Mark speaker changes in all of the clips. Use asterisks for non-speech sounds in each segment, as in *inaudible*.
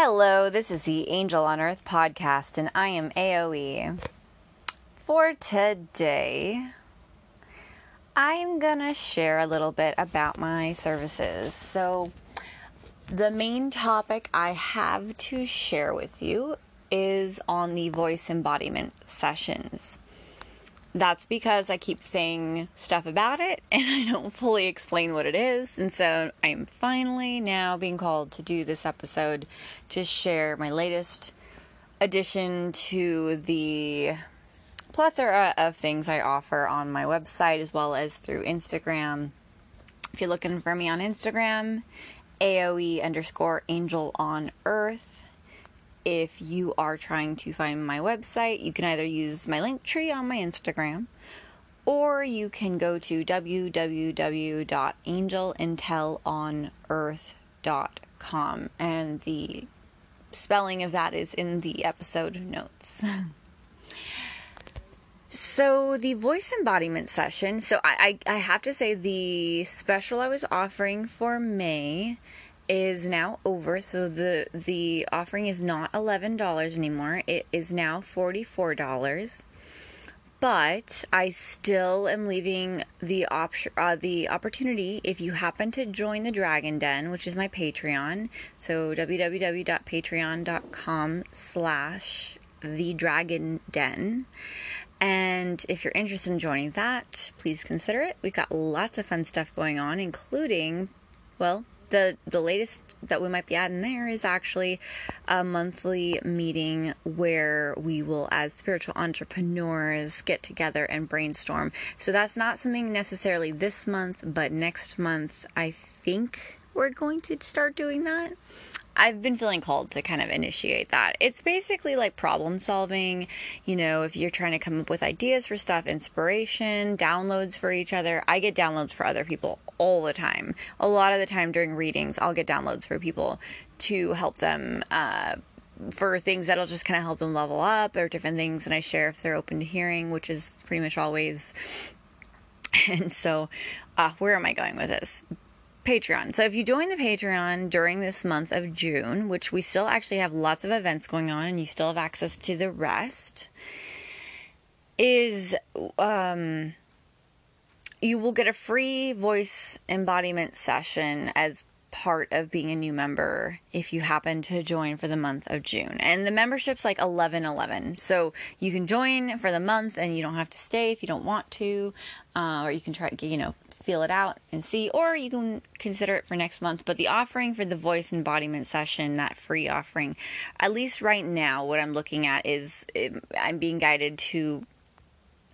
Speaker 1: Hello, this is the Angel on Earth podcast, and I am AOE. For today, I'm gonna share a little bit about my services. So, the main topic I have to share with you is on the voice embodiment sessions. That's because I keep saying stuff about it *laughs* and I don't fully explain what it is. And so I'm finally now being called to do this episode to share my latest addition to the plethora of things I offer on my website as well as through Instagram. If you're looking for me on Instagram, AOE underscore angel on earth if you are trying to find my website, you can either use my Linktree on my Instagram or you can go to www.angelintelonearth.com and the spelling of that is in the episode notes. *laughs* so the voice embodiment session, so I, I, I have to say the special I was offering for May is now over so the the offering is not $11 anymore it is now $44 but I still am leaving the option uh, the opportunity if you happen to join the Dragon Den, which is my Patreon. So www.patreon.com slash the Dragon Den. And if you're interested in joining that, please consider it. We've got lots of fun stuff going on, including, well, the the latest that we might be adding there is actually a monthly meeting where we will as spiritual entrepreneurs get together and brainstorm. So that's not something necessarily this month but next month i think we're going to start doing that I've been feeling called to kind of initiate that. It's basically like problem solving, you know, if you're trying to come up with ideas for stuff, inspiration, downloads for each other. I get downloads for other people all the time. A lot of the time during readings, I'll get downloads for people to help them uh, for things that'll just kind of help them level up or different things and I share if they're open to hearing, which is pretty much always. *laughs* And so, uh, where am I going with this? Patreon. So if you join the Patreon during this month of June, which we still actually have lots of events going on and you still have access to the rest, is um you will get a free voice embodiment session as part of being a new member if you happen to join for the month of June. And the membership's like 1111. So you can join for the month and you don't have to stay if you don't want to. Uh, or you can try, you know, feel it out and see, or you can consider it for next month. But the offering for the voice embodiment session, that free offering, at least right now, what I'm looking at is um, I'm being guided to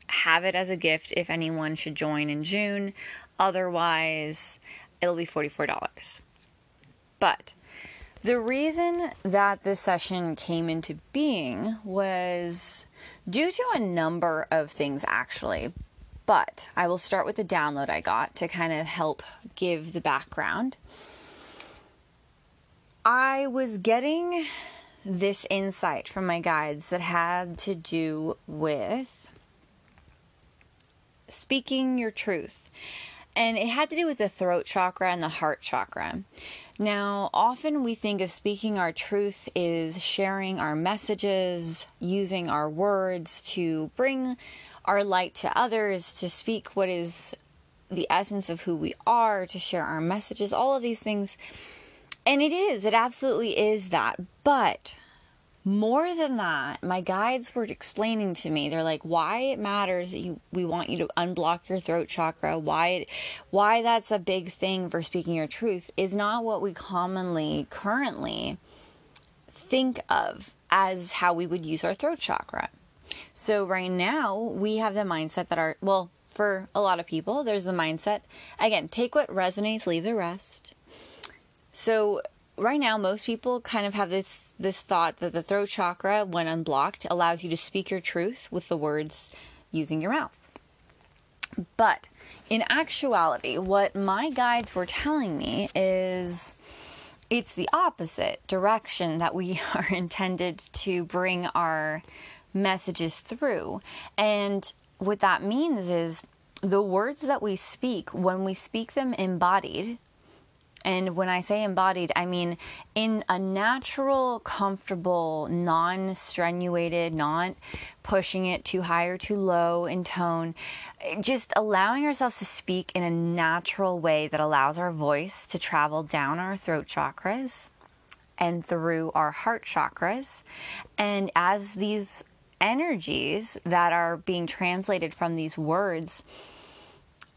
Speaker 1: have it as a gift if anyone should join in June. Otherwise, it'll be $44. But the reason that this session came into being was due to a number of things, actually. But I will start with the download I got to kind of help give the background. I was getting this insight from my guides that had to do with speaking your truth. And it had to do with the throat chakra and the heart chakra. Now, often we think of speaking our truth is sharing our messages, using our words to bring our light to others, to speak what is the essence of who we are, to share our messages, all of these things. And it is, it absolutely is that. But more than that, my guides were explaining to me, they're like, why it matters that you, we want you to unblock your throat chakra, why it, why that's a big thing for speaking your truth is not what we commonly currently think of as how we would use our throat chakra. So right now we have the mindset that our well, for a lot of people, there's the mindset again, take what resonates, leave the rest. So right now most people kind of have this this thought that the throat chakra when unblocked allows you to speak your truth with the words using your mouth. But in actuality, what my guides were telling me is it's the opposite direction that we *laughs* are intended to bring our messages through. And what that means is the words that we speak, when we speak them embodied, And when I say embodied, I mean in a natural, comfortable, non strenuated, not pushing it too high or too low in tone, just allowing ourselves to speak in a natural way that allows our voice to travel down our throat chakras and through our heart chakras. And as these energies that are being translated from these words,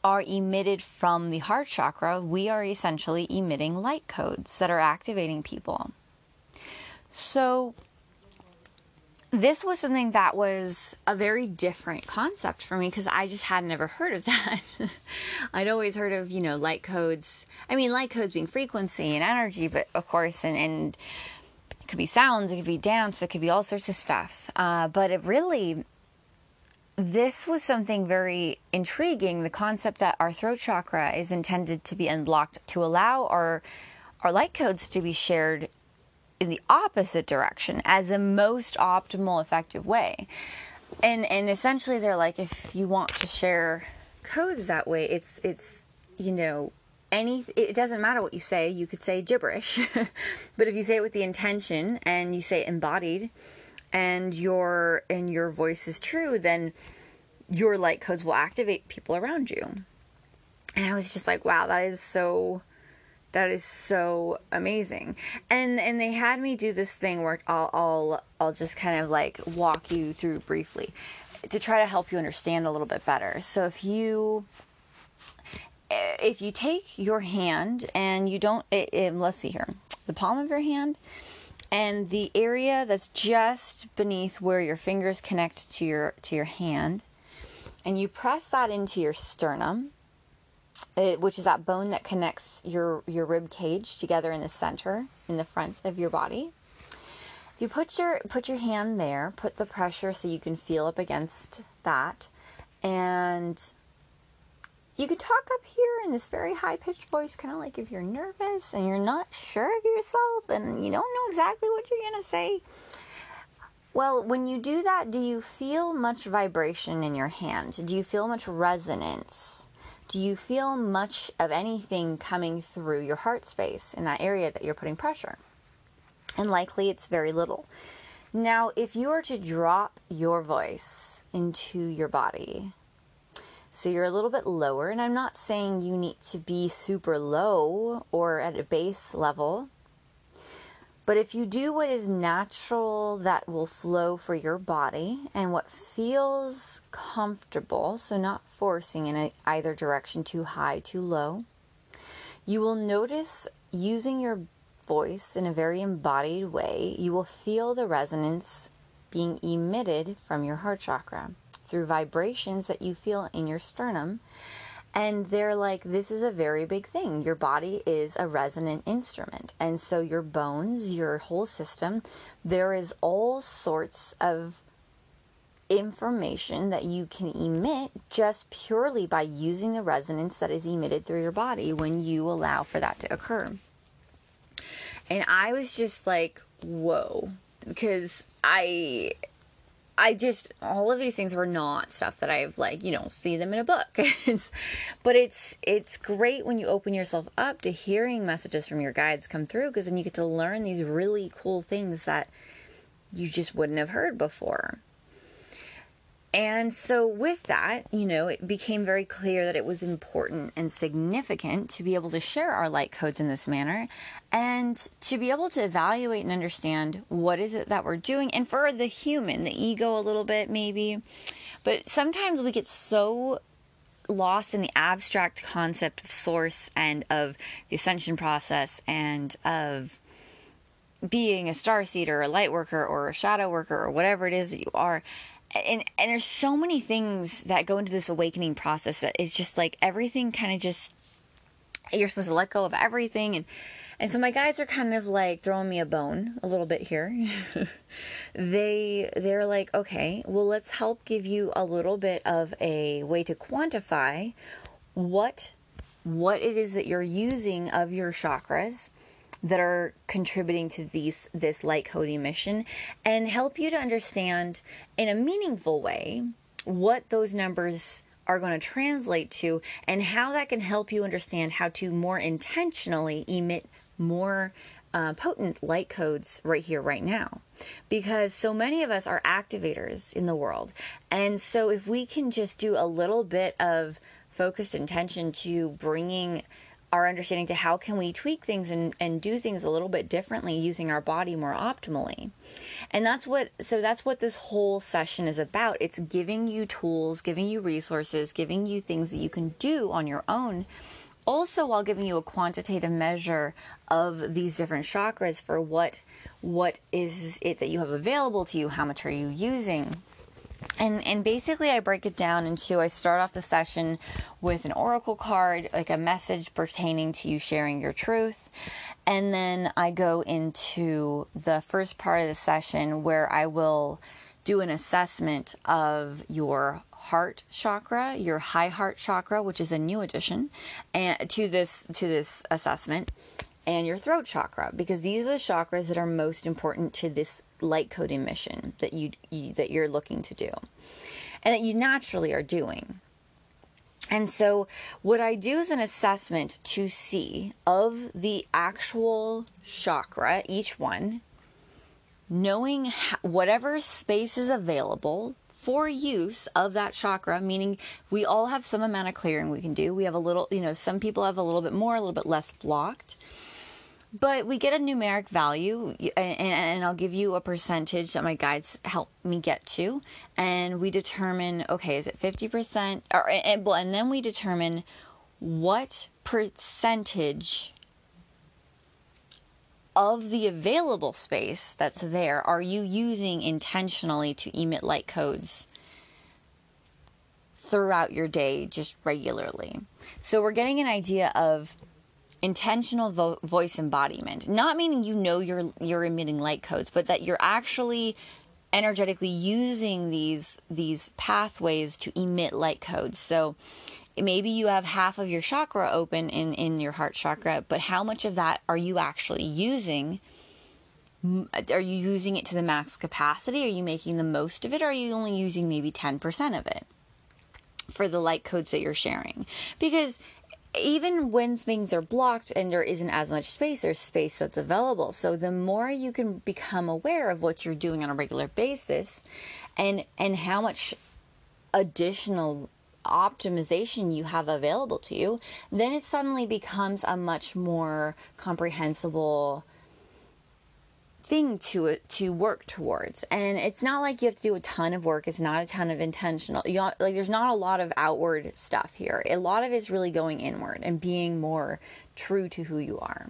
Speaker 1: are emitted from the heart chakra, we are essentially emitting light codes that are activating people. So, this was something that was a very different concept for me because I just had never heard of *laughs* that. I'd always heard of, you know, light codes. I mean, light codes being frequency and energy, but of course, and, and could be sounds, it could be dance, it could be all sorts of stuff. Uh, but it really, this was something very intriguing the concept that our throat chakra is intended to be unblocked to allow our our light codes to be shared in the opposite direction as the most optimal effective way and and essentially they're like if you want to share codes that way it's it's you know any it doesn't matter what you say you could say gibberish *laughs* but if you say it with the intention and you say embodied and your and your voice is true, then your light codes will activate people around you. And I was just like, wow, that is so that is so amazing. And and they had me do this thing where I'll I'll I'll just kind of like walk you through briefly to try to help you understand a little bit better. So if you Eh, if you take your hand and you don't it, it, let's see here the palm of your hand and the area that's just beneath where your fingers connect to your to your hand and you press that into your sternum it, which is that bone that connects your your rib cage together in the center in the front of your body. You put your put your hand there put the pressure so you can feel up against that and you could talk up here in this very high pitched voice, kind of like if you're nervous and you're not sure of yourself and you don't know exactly what you're going to say. Well, when you do that, do you feel much vibration in your hand? Do you feel much resonance? Do you feel much of anything coming through your heart space in that area that you're putting pressure? And likely it's very little. Now, if you were to drop your voice into your body, so you're a little bit lower, and I'm not saying you need to be super low or at a bass level. But if you do what is natural, that will flow for your body and what feels comfortable, so not forcing in either direction too high, too low, you will notice using your voice in a very embodied way, you will feel the resonance being emitted from your heart chakra through vibrations that you feel in your sternum. And they're like, this is a very big thing. Your body is a resonant instrument. And so your bones, your whole system, there is all sorts of information that you can emit just purely by using the resonance that is emitted through your body when you allow for that to occur. And I was just like, whoa, because I I just all of these things were not stuff that I've like you know see them in a book, *laughs* but it's it's great when you open yourself up to hearing messages from your guides come through because then you get to learn these really cool things that you just wouldn't have heard before. And so, with that, you know, it became very clear that it was important and significant to be able to share our light codes in this manner and to be able to evaluate and understand what is it that we're doing. And for the human, the ego, a little bit maybe. But sometimes we get so lost in the abstract concept of source and of the ascension process and of being a star seeder, a light worker, or a shadow worker, or whatever it is that you are and and there's so many things that go into this awakening process that it's just like everything kind of just you're supposed to let go of everything and and so my guys are kind of like throwing me a bone a little bit here. *laughs* They they're like okay well let's help give you a little bit of a way to quantify what what it is that you're using of your chakras that are contributing to these this light code emission and help you to understand in a meaningful way what those numbers are going to translate to and how that can help you understand how to more intentionally emit more uh, potent light codes right here, right now. Because so many of us are activators in the world. And so if we can just do a little bit of focused intention to bringing our understanding to how can we tweak things and, and do things a little bit differently using our body more optimally. And that's what so that's what this whole session is about. It's giving you tools giving you resources giving you things that you can do on your own also while giving you a quantitative measure of these different chakras for what what is it that you have available to you? How much are you using and and basically I break it down into I start off the session with an oracle card, like a message pertaining to you sharing your truth. And then I go into the first part of the session where I will do an assessment of your heart chakra, your high heart chakra, which is a new addition, and to this to this assessment, and your throat chakra, because these are the chakras that are most important to this light code emission that you, you that you're looking to do, and that you naturally are doing. And so, what I do is an assessment to see of the actual chakra, each one, knowing whatever space is available for use of that chakra, meaning we all have some amount of clearing we can do. We have a little, you know, some people have a little bit more, a little bit less blocked. But we get a numeric value, and, and, I'll give you a percentage that my guides help me get to. And we determine okay, is it 50%? Or, and, and then we determine what percentage of the available space that's there are you using intentionally to emit light codes throughout your day just regularly. So we're getting an idea of intentional vo- voice embodiment. Not meaning you know you're you're emitting light codes, but that you're actually energetically using these these pathways to emit light codes. So maybe you have half of your chakra open in in your heart chakra but how much of that are you actually using are you using it to the max capacity are you making the most of it or are you only using maybe 10% of it for the light codes that you're sharing because even when things are blocked and there isn't as much space, there's space that's available. So the more you can become aware of what you're doing on a regular basis and and how much additional optimization you have available to you, then it suddenly becomes a much more comprehensible thing to to work towards. And it's not like you have to do a ton of work. It's not a ton of intentional. You know, like there's not a lot of outward stuff here. A lot of it's really going inward and being more true to who you are.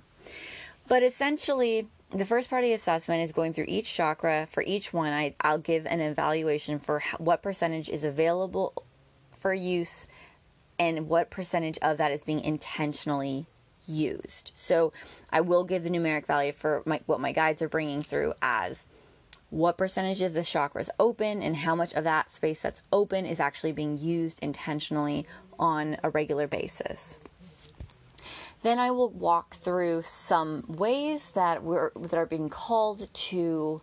Speaker 1: But essentially the first part of the assessment is going through each chakra. For each one I, i'll give an evaluation for what percentage is available for use and what percentage of that is being intentionally used. So I will give the numeric value for my, what my guides are bringing through as what percentage of the chakras open and how much of that space that's open is actually being used intentionally on a regular basis. Then I will walk through some ways that we're that are being called to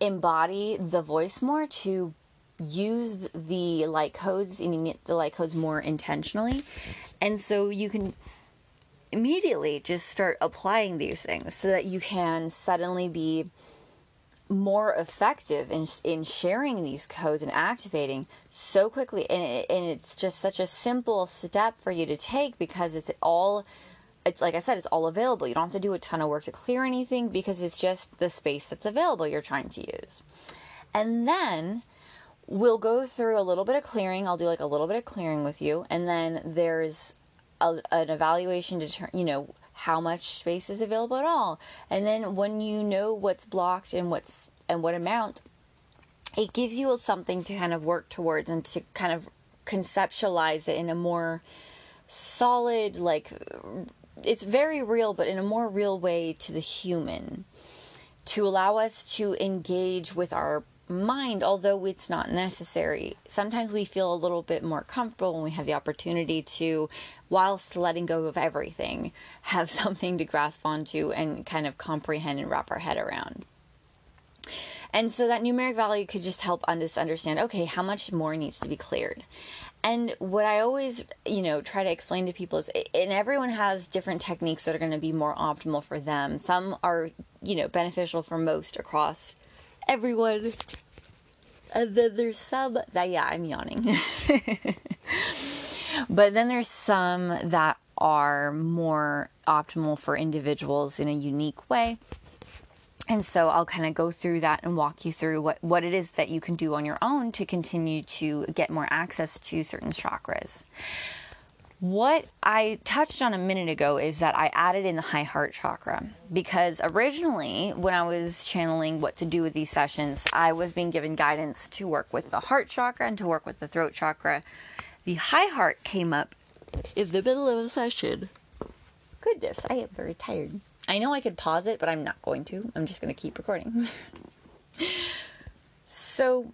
Speaker 1: embody the voice more to use the light codes and the light codes more intentionally. And so you can immediately just start applying these things so that you can suddenly be more effective in in sharing these codes and activating so quickly. And it, and it's just such a simple step for you to take because it's all it's like I said it's all available. You don't have to do a ton of work to clear anything because it's just the space that's available you're trying to use. And then we'll go through a little bit of clearing. I'll do like a little bit of clearing with you, and then there's a, an evaluation to determine, you know, how much space is available at all. And then when you know what's blocked and what's and what amount, it gives you something to kind of work towards and to kind of conceptualize it in a more solid, like it's very real, but in a more real way to the human to allow us to engage with our mind, although it's not necessary. Sometimes we feel a little bit more comfortable when we have the opportunity to, whilst letting go of everything, *laughs* have something to grasp onto and kind of comprehend and wrap our head around. And so that numeric value could just help us understand okay, how much more needs to be cleared. And what I always, you know, try to explain to people is, and everyone has different techniques that are going to be more optimal for them. Some are, you know, beneficial for most across everyone. And then there's some that, yeah, I'm yawning. *laughs* but then there's some that are more optimal for individuals in a unique way. And so I'll kind of go through that and walk you through what, what it is that you can do on your own to continue to get more access to certain chakras. What I touched on a minute ago is that I added in the high heart chakra because originally, when I was channeling what to do with these sessions, I was being given guidance to work with the heart chakra and to work with the throat chakra. The high heart came up in the middle of a session. Goodness, I am very tired. I know I could pause it, but I'm not going to. I'm just going to keep recording. *laughs* so,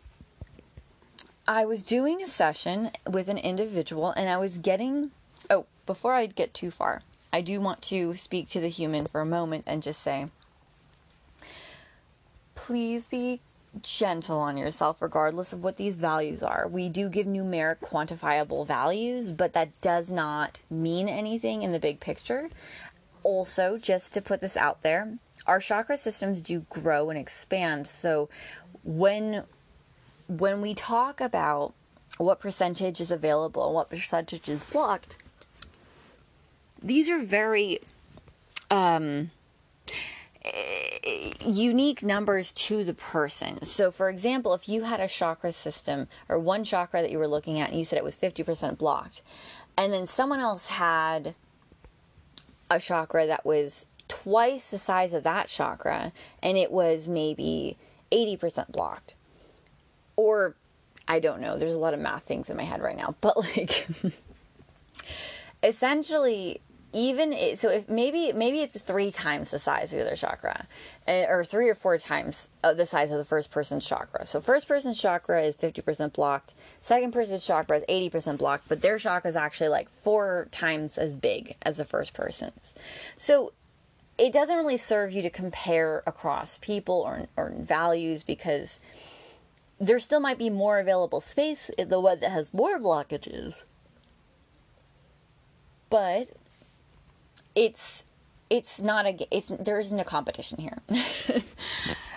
Speaker 1: I was doing a session with an individual and I was getting. Oh, before I get too far, I do want to speak to the human for a moment and just say please be gentle on yourself regardless of what these values are. We do give numeric quantifiable values, but that does not mean anything in the big picture also, just to put this out there, our chakra systems do grow and expand. So when when we talk about what percentage is available and what percentage is blocked, these are very um, unique numbers to the person. So, for example, if you had a chakra system or one chakra that you were looking at and you said it was 50% blocked, and then someone else had a chakra that was twice the size of that chakra and it was maybe 80% blocked. Or I don't know, there's a lot of math things in my head right now, but like *laughs* essentially even it, so if maybe maybe it's three times the size of the other chakra eh, or three or four times the size of the first person's chakra. So first person's chakra is 50% blocked second person's chakra is 80% blocked but their chakra is actually like four times as big as the first person's. So it doesn't really serve you to compare across people or, or values because there still might be more available space in the one that has more blockages. But it's it's not a it's there isn't a competition here. *laughs*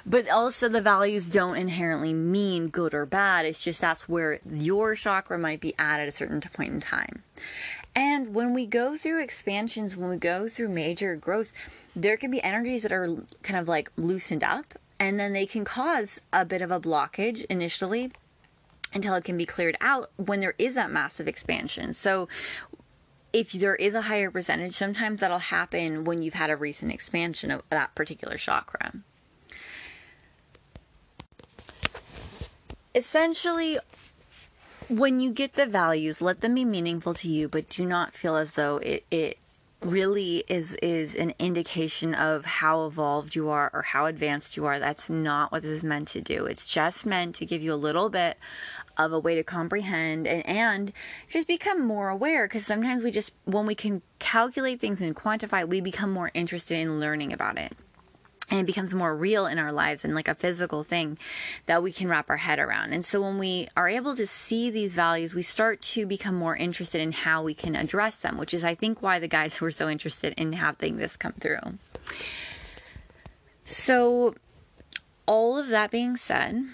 Speaker 1: But also the values don't inherently mean good or bad. It's just that's where your chakra might be at at a certain point in time. And when we go through expansions when we go through major growth there can be energies that are kind of like loosened up and then they can cause a bit of a blockage initially until it can be cleared out when there is that massive expansion. So if there is a higher percentage, sometimes that'll happen when you've had a recent expansion of that particular chakra. Essentially, when you get the values, let them be meaningful to you, but do not feel as though it, it really is is an indication of how evolved you are or how advanced you are. That's not what this is meant to do. It's just meant to give you a little bit of a way to comprehend and, and just become more aware because sometimes we just when we can calculate things and quantify we become more interested in learning about it and it becomes more real in our lives and like a physical thing that we can wrap our head around. And so when we are able to see these values, we start to become more interested in how we can address them, which is, I think, why the guys who were so interested in having this come through. So, all of that being said,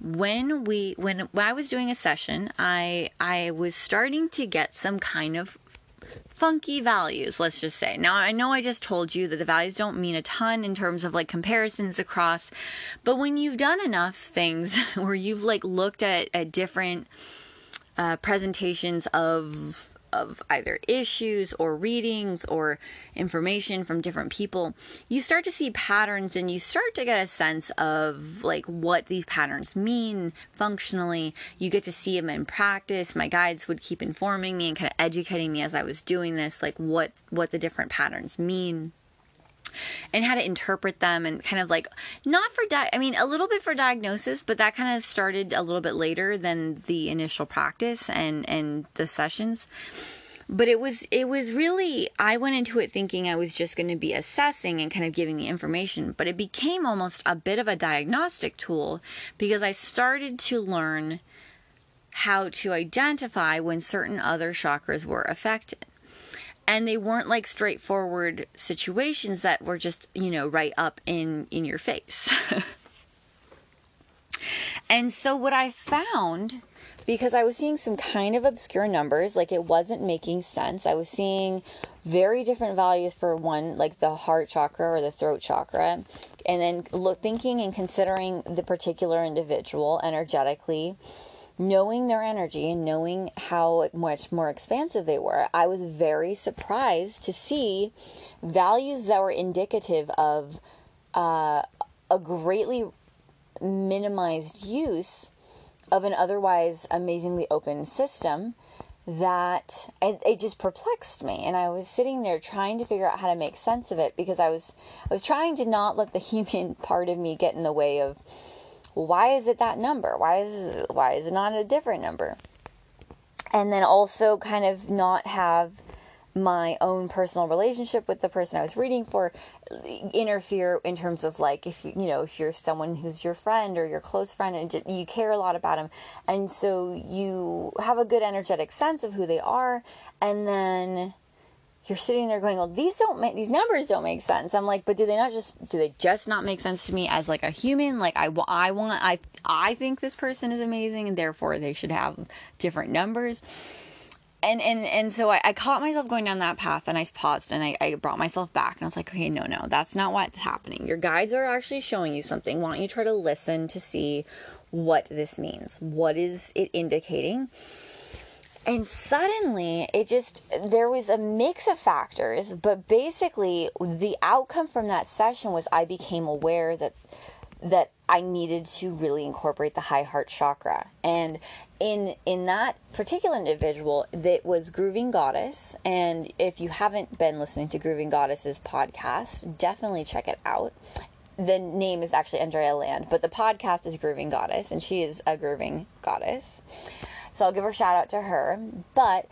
Speaker 1: when we when, when I was doing a session, I I was starting to get some kind of funky values, let's just say. Now, I know I just told you that the values don't mean a ton in terms of like comparisons across, but when you've done enough things *laughs* where you've like looked at, at different uh, presentations of of either issues or readings or information from different people, you start to see patterns and you start to get a sense of like what these patterns mean functionally. You get to see them in practice. My guides would keep informing me and kind of educating me as I was doing this, like what what the different patterns mean and how to interpret them and kind of like not for di- I mean a little bit for diagnosis, but that kind of started a little bit later than the initial practice and and the sessions. but it was it was really I went into it thinking I was just going to be assessing and kind of giving the information, but it became almost a bit of a diagnostic tool because I started to learn how to identify when certain other chakras were affected. And they weren't like straightforward situations that were just, you know, right up in in your face. *laughs* and so what I found because I was seeing some kind of obscure numbers, like it wasn't making sense. I was seeing very different values for one, like the heart chakra or the throat chakra, and then look, thinking and considering the particular individual energetically, knowing their energy and knowing how much more expansive they were. I was very surprised to see values that were indicative of uh, a greatly minimized use of an otherwise amazingly open system that it, it, just perplexed me and i was sitting there trying to figure out how to make sense of it because i was i was trying to not let the *laughs* human part of me get in the way of why is it that number? Why is why is it not a different number? And then also kind of not have my own personal relationship with the person I was reading for interfere in terms of like if you you know if you're someone who's your friend or your close friend and you care a lot about them and so you have a good energetic sense of who they are. And then you're sitting there going, "Well, these don't make these numbers don't make sense." I'm like, "But do they not just do they just not make sense to me as like a human? Like I I want I I think this person is amazing and therefore they should have different numbers." and and and so I, I, caught myself going down that path and I paused and I, I brought myself back and I was like, okay, no, no, that's not what's happening. Your guides are actually showing you something. Why don't you try to listen to see what this means? What is it indicating? And suddenly it just, there was a mix of factors, but basically the outcome from that session was I became aware that that I needed to really incorporate the high heart chakra. And in in that particular individual, that was Grooving Goddess. And if you haven't been listening to Grooving Goddess's podcast, definitely check it out. The name is actually Andrea Land, but the podcast is Grooving Goddess, and she is a grooving goddess. So I'll give her a shout out to her. But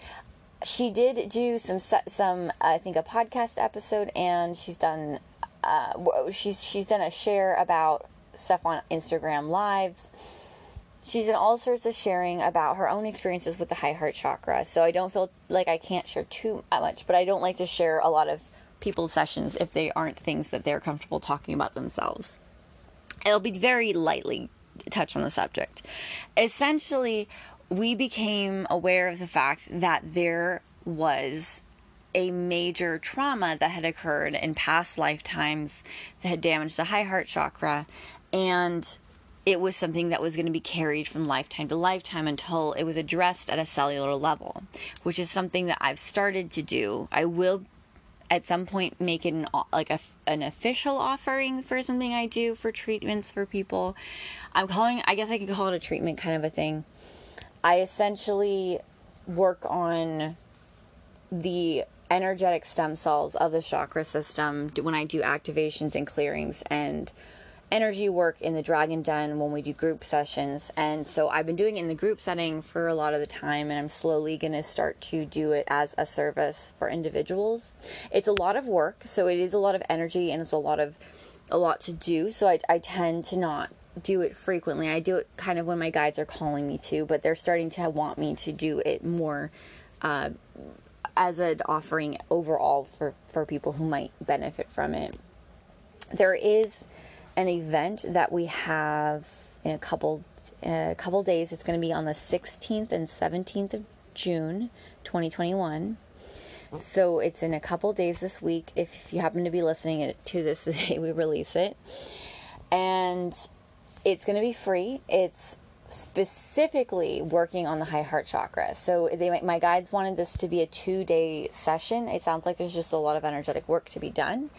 Speaker 1: she did do some some I think a podcast episode, and she's done uh, she's she's done a share about stuff on Instagram lives. She's in all sorts of sharing about her own experiences with the high heart chakra. So I don't feel like I can't share too much, but I don't like to share a lot of people's sessions if they aren't things that they're comfortable talking about themselves. It'll be very lightly touch on the subject. Essentially, we became aware of the fact that there was a major trauma that had occurred in past lifetimes that had damaged the high heart chakra and it was something that was going to be carried from lifetime to lifetime until it was addressed at a cellular level, which is something that I've started to do. I will at some point make it an, like a, an official offering for something I do for treatments for people. I'm calling I guess I could call it a treatment kind of a thing. I essentially work on the energetic stem cells of the chakra system when I do activations and clearings and energy work in the Dragon Den when we do group sessions. And so I've been doing it in the group setting for a lot of the time, and I'm slowly going to start to do it as a service for individuals. It's a lot of work, so it is a lot of energy and it's a lot of a lot to do. So I, I tend to not do it frequently. I do it kind of when my guides are calling me to, but they're starting to want me to do it more uh, as an offering overall for, for people who might benefit from it. There is an event that we have in a couple a couple days. It's going to be on the 16th and 17th of June, 2021. So it's in a couple days this week. If you happen to be listening to this *laughs* the day we release it, and it's going to be free. It's specifically working on the high heart chakra. So they my guides wanted this to be a 2-day session. It sounds like there's just a lot of energetic work to be done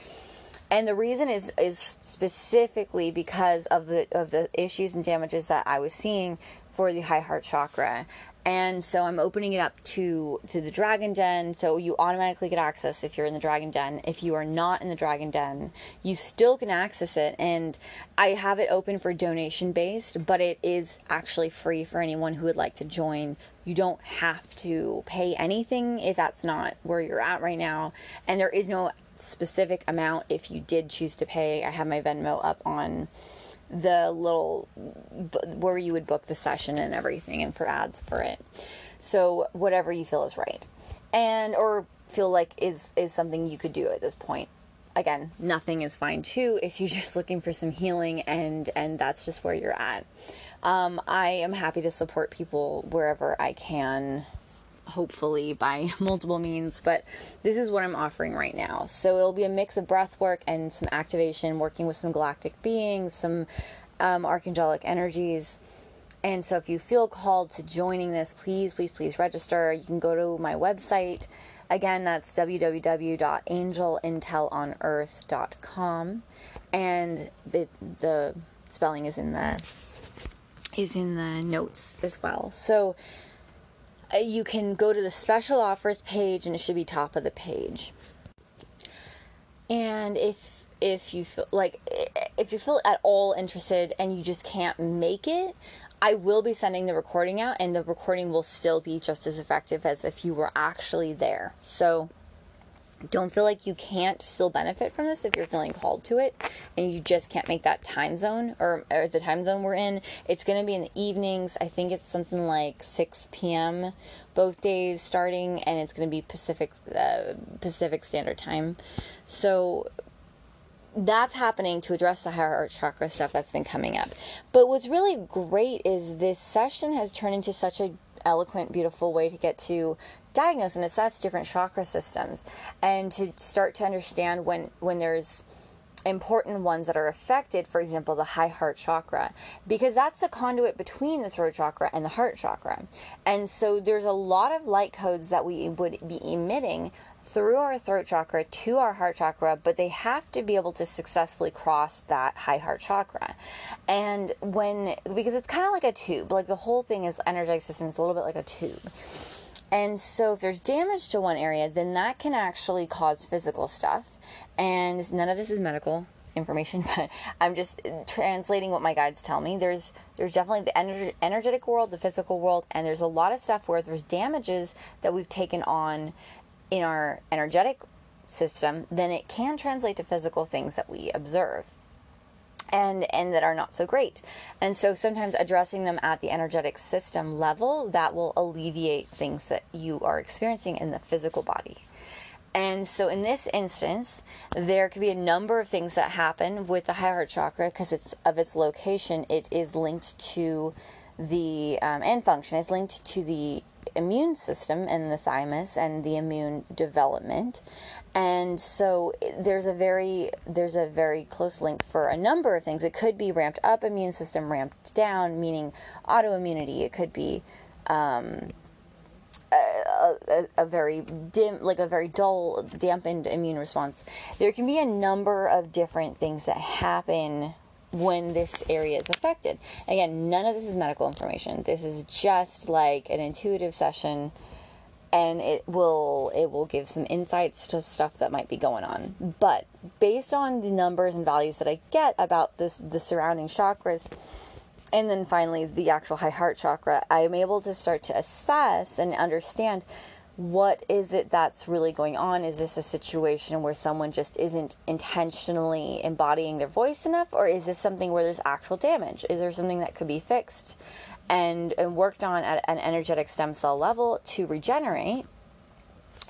Speaker 1: and the reason is is specifically because of the of the issues and damages that I was seeing for the high heart chakra and so I'm opening it up to to the Dragon Den. So you automatically get access if you're in the Dragon Den. If you are not in the Dragon Den, you still can access it. And I have it open for donation based, but it is actually free for anyone who would like to join. You don't have to pay anything if that's not where you're at right now, and there is no specific amount if you did choose to pay. I have my Venmo up on the little where you would book the session and everything and for ads for it. So whatever you feel is right. And or feel like is is something you could do at this point. Again, nothing is fine too *laughs* if you're just looking for some healing and and that's just where you're at. Um, I am happy to support people wherever I can hopefully by *laughs* multiple means, but this is what I'm offering right now. So it'll be a mix of breath work and some activation, working with some galactic beings, some um, archangelic energies. And so if you feel called to joining this, please, please, please register. You can go to my website. Again, that's www.angelintelonearth.com. And the, the spelling is in the is in the notes as well. So Uh, you can go to the special offers page and it should be top of the page. And if if you feel like if you feel at all interested and you just can't make it, I will be sending the recording out and the recording will still be just as effective as if you were actually there. So don't feel like you can't still benefit from this if you're feeling called to it and you just can't make that time zone or, or the time zone we're in. It's going to be in the evenings. I think it's something like 6 p.m. both days starting, and it's going to be Pacific uh, Pacific Standard Time. So that's happening to address the higher heart chakra stuff that's been coming up. But what's really great is this session has turned into such a eloquent, beautiful way to get to diagnose and assess different chakra systems and to start to understand when when there's important ones that are affected, for example, the high heart chakra, because that's the conduit between the throat chakra and the heart chakra. And so there's a lot of light codes that we would be emitting through our throat chakra to our heart chakra, but they have to be able to successfully cross that high heart chakra. And when, because it's kind of like a tube, like the whole thing is energetic system is a little bit like a tube. And so, if there's damage to one area, then that can actually cause physical stuff. And none of this is medical information, *laughs* but I'm just translating what my guides tell me. There's there's definitely the ener- energetic world, the physical world, and there's a lot of stuff where there's damages that we've taken on in our energetic system, then it can translate to physical things that we observe and and that are not so great. And so sometimes addressing them at the energetic system level that will alleviate things that you are experiencing in the physical body. And so in this instance, there could be a number of things that happen with the high heart chakra because it's of its location. It is linked to the um, and function is linked to the immune system and the thymus and the immune development. And so there's a very there's a very close link for a number of things. It could be ramped up immune system ramped down meaning autoimmunity. It could be um, a, a, a, very dim, like a very dull, dampened immune response. There can be a number of different things that happen when this area is affected. Again, none of this is medical information. This is just like an intuitive session and it will it will give some insights to stuff that might be going on. But based on the numbers and values that I get about this the surrounding chakras and then finally the actual high heart chakra, I am able to start to assess and understand what is it that's really going on? Is this a situation where someone just isn't intentionally embodying their voice enough, or is this something where there's actual damage? Is there something that could be fixed and, and worked on at an energetic stem cell level to regenerate?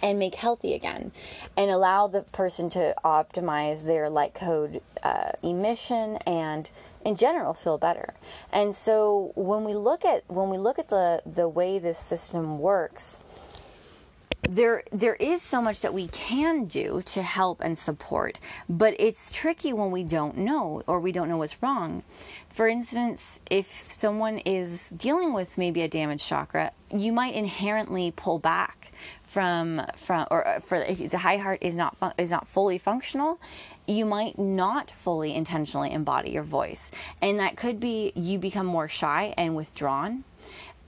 Speaker 1: and make healthy again and allow the person to optimize their light code uh, emission and in general feel better and so when we look at when we look at the the way this system works there there is so much that we can do to help and support but it's tricky when we don't know or we don't know what's wrong. For instance if someone is dealing with maybe a damaged chakra you might inherently pull back from from or uh, for the high heart is not is not fully functional you might not fully intentionally embody your voice. And that could be you become more shy and withdrawn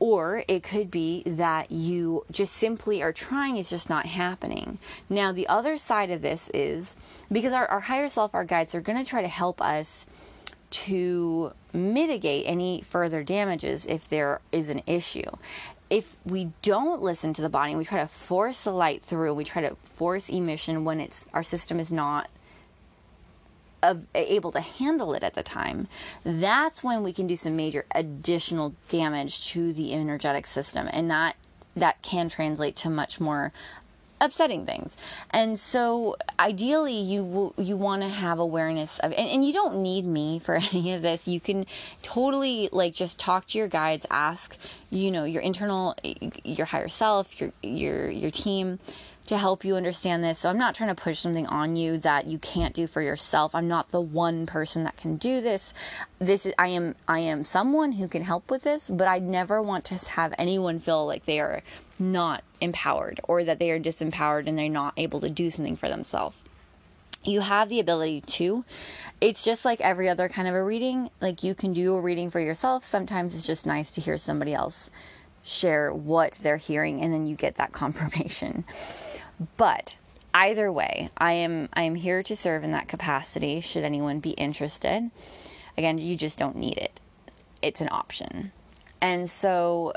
Speaker 1: or it could be that you just simply are trying, it's just not happening. Now, the other side of this is because our, our higher self, our guides, are going to try to help us to mitigate any further damages if there is an issue. If we don't listen to the body, we try to force the light through, we try to force emission when it's our system is not able to handle it at the time, that's when we can do some major additional damage to the energetic system, and that that can translate to much more upsetting things. And so ideally you you want to have awareness of and, and, you don't need me for *laughs* any of this. You can totally like just talk to your guides, ask, you know, your internal your higher self, your your your team to help you understand this. So I'm not trying to push something on you that you can't do for yourself. I'm not the one person that can do this. This is I am I am someone who can help with this, but I never want to have anyone feel like they are not empowered or that they are disempowered and they're not able to do something for themselves. You have the ability to. It's just like every other kind of a reading. Like you can do a reading for yourself. Sometimes it's just nice to hear somebody else share what they're hearing and then you get that *laughs* confirmation. But either way, I am I am here to serve in that capacity should anyone be interested. Again, you just don't need it. It's an option. And so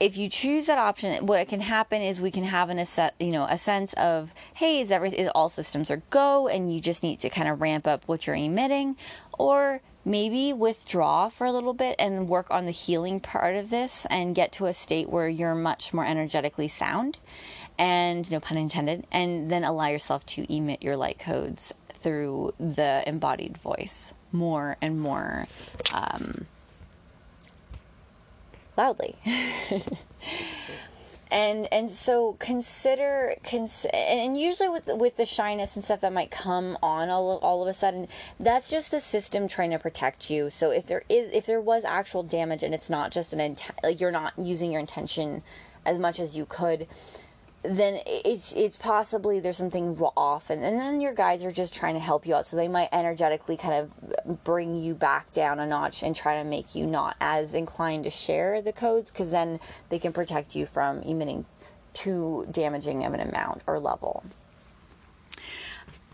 Speaker 1: if you choose that option, what can happen is we can have an a you know a sense of hey, is everything all systems are go, and you just need to kind of ramp up what you're emitting, or maybe withdraw for a little bit and work on the healing part of this and get to a state where you're much more energetically sound and no pun intended, and then allow yourself to emit your light codes through the embodied voice more and more um, loudly. *laughs* and and so consider cons- and usually with with the shyness and stuff that might come on all of, all of a sudden that's just a system trying to protect you so if there is if there was actual damage and it's not just an intent like you're not using your intention as much as you could then it's it's possibly there's something off and, and then your guys are just trying to help you out so they might energetically kind of bring you back down a notch and try to make you not as inclined to share the codes because then they can protect you from emitting too damaging of an amount or level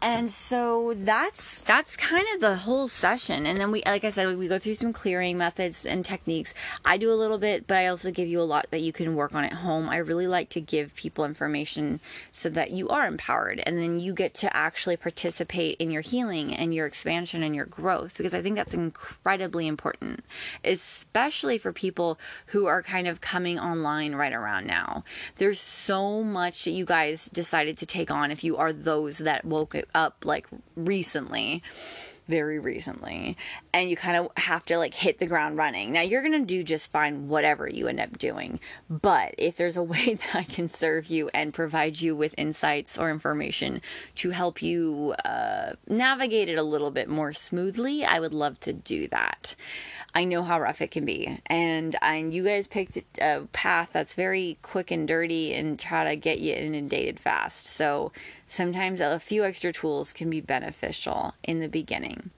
Speaker 1: and so that's that's kind of the whole session. And then we like i said we go through some clearing methods and techniques. I do a little bit but i also give you a lot that you can work on at home. I really like to give people information so that you are empowered. And then you get to actually participate in your healing and your expansion and your growth because i think that's incredibly important especially for people who are kind of coming online right around now. There's so much that you guys decided to take on if you are those that woke up like recently very recently and you kind of have to like hit the ground running. Now you're going to do just fine whatever you end up doing. But if there's a *laughs* way that I can serve you and provide you with insights or information to help you uh, navigate it a little bit more smoothly, I would love to do that. I know how rough it can be, and and you guys picked a path that's very quick and dirty and try to get you inundated fast. So sometimes a few extra tools can be beneficial in the beginning.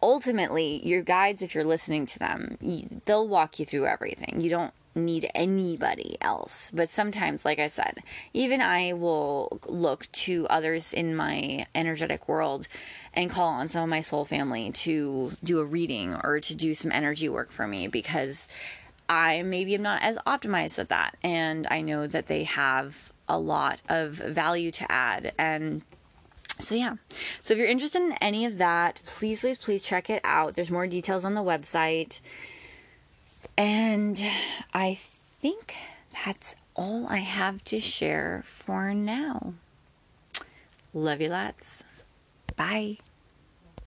Speaker 1: Ultimately, your guides, if you're listening to them, they'll walk you through everything. You don't need anybody else. But sometimes, like I said, even I will look to others in my energetic world and call on some of my soul family to do a reading or to do some energy work for me because I maybe am not as optimized at that. And I know that they have a lot of value to add. And so yeah. So if you're interested in any of that please please please check it out. There's more details on the website. And i think that's all i have to share for now. Love you lots. Bye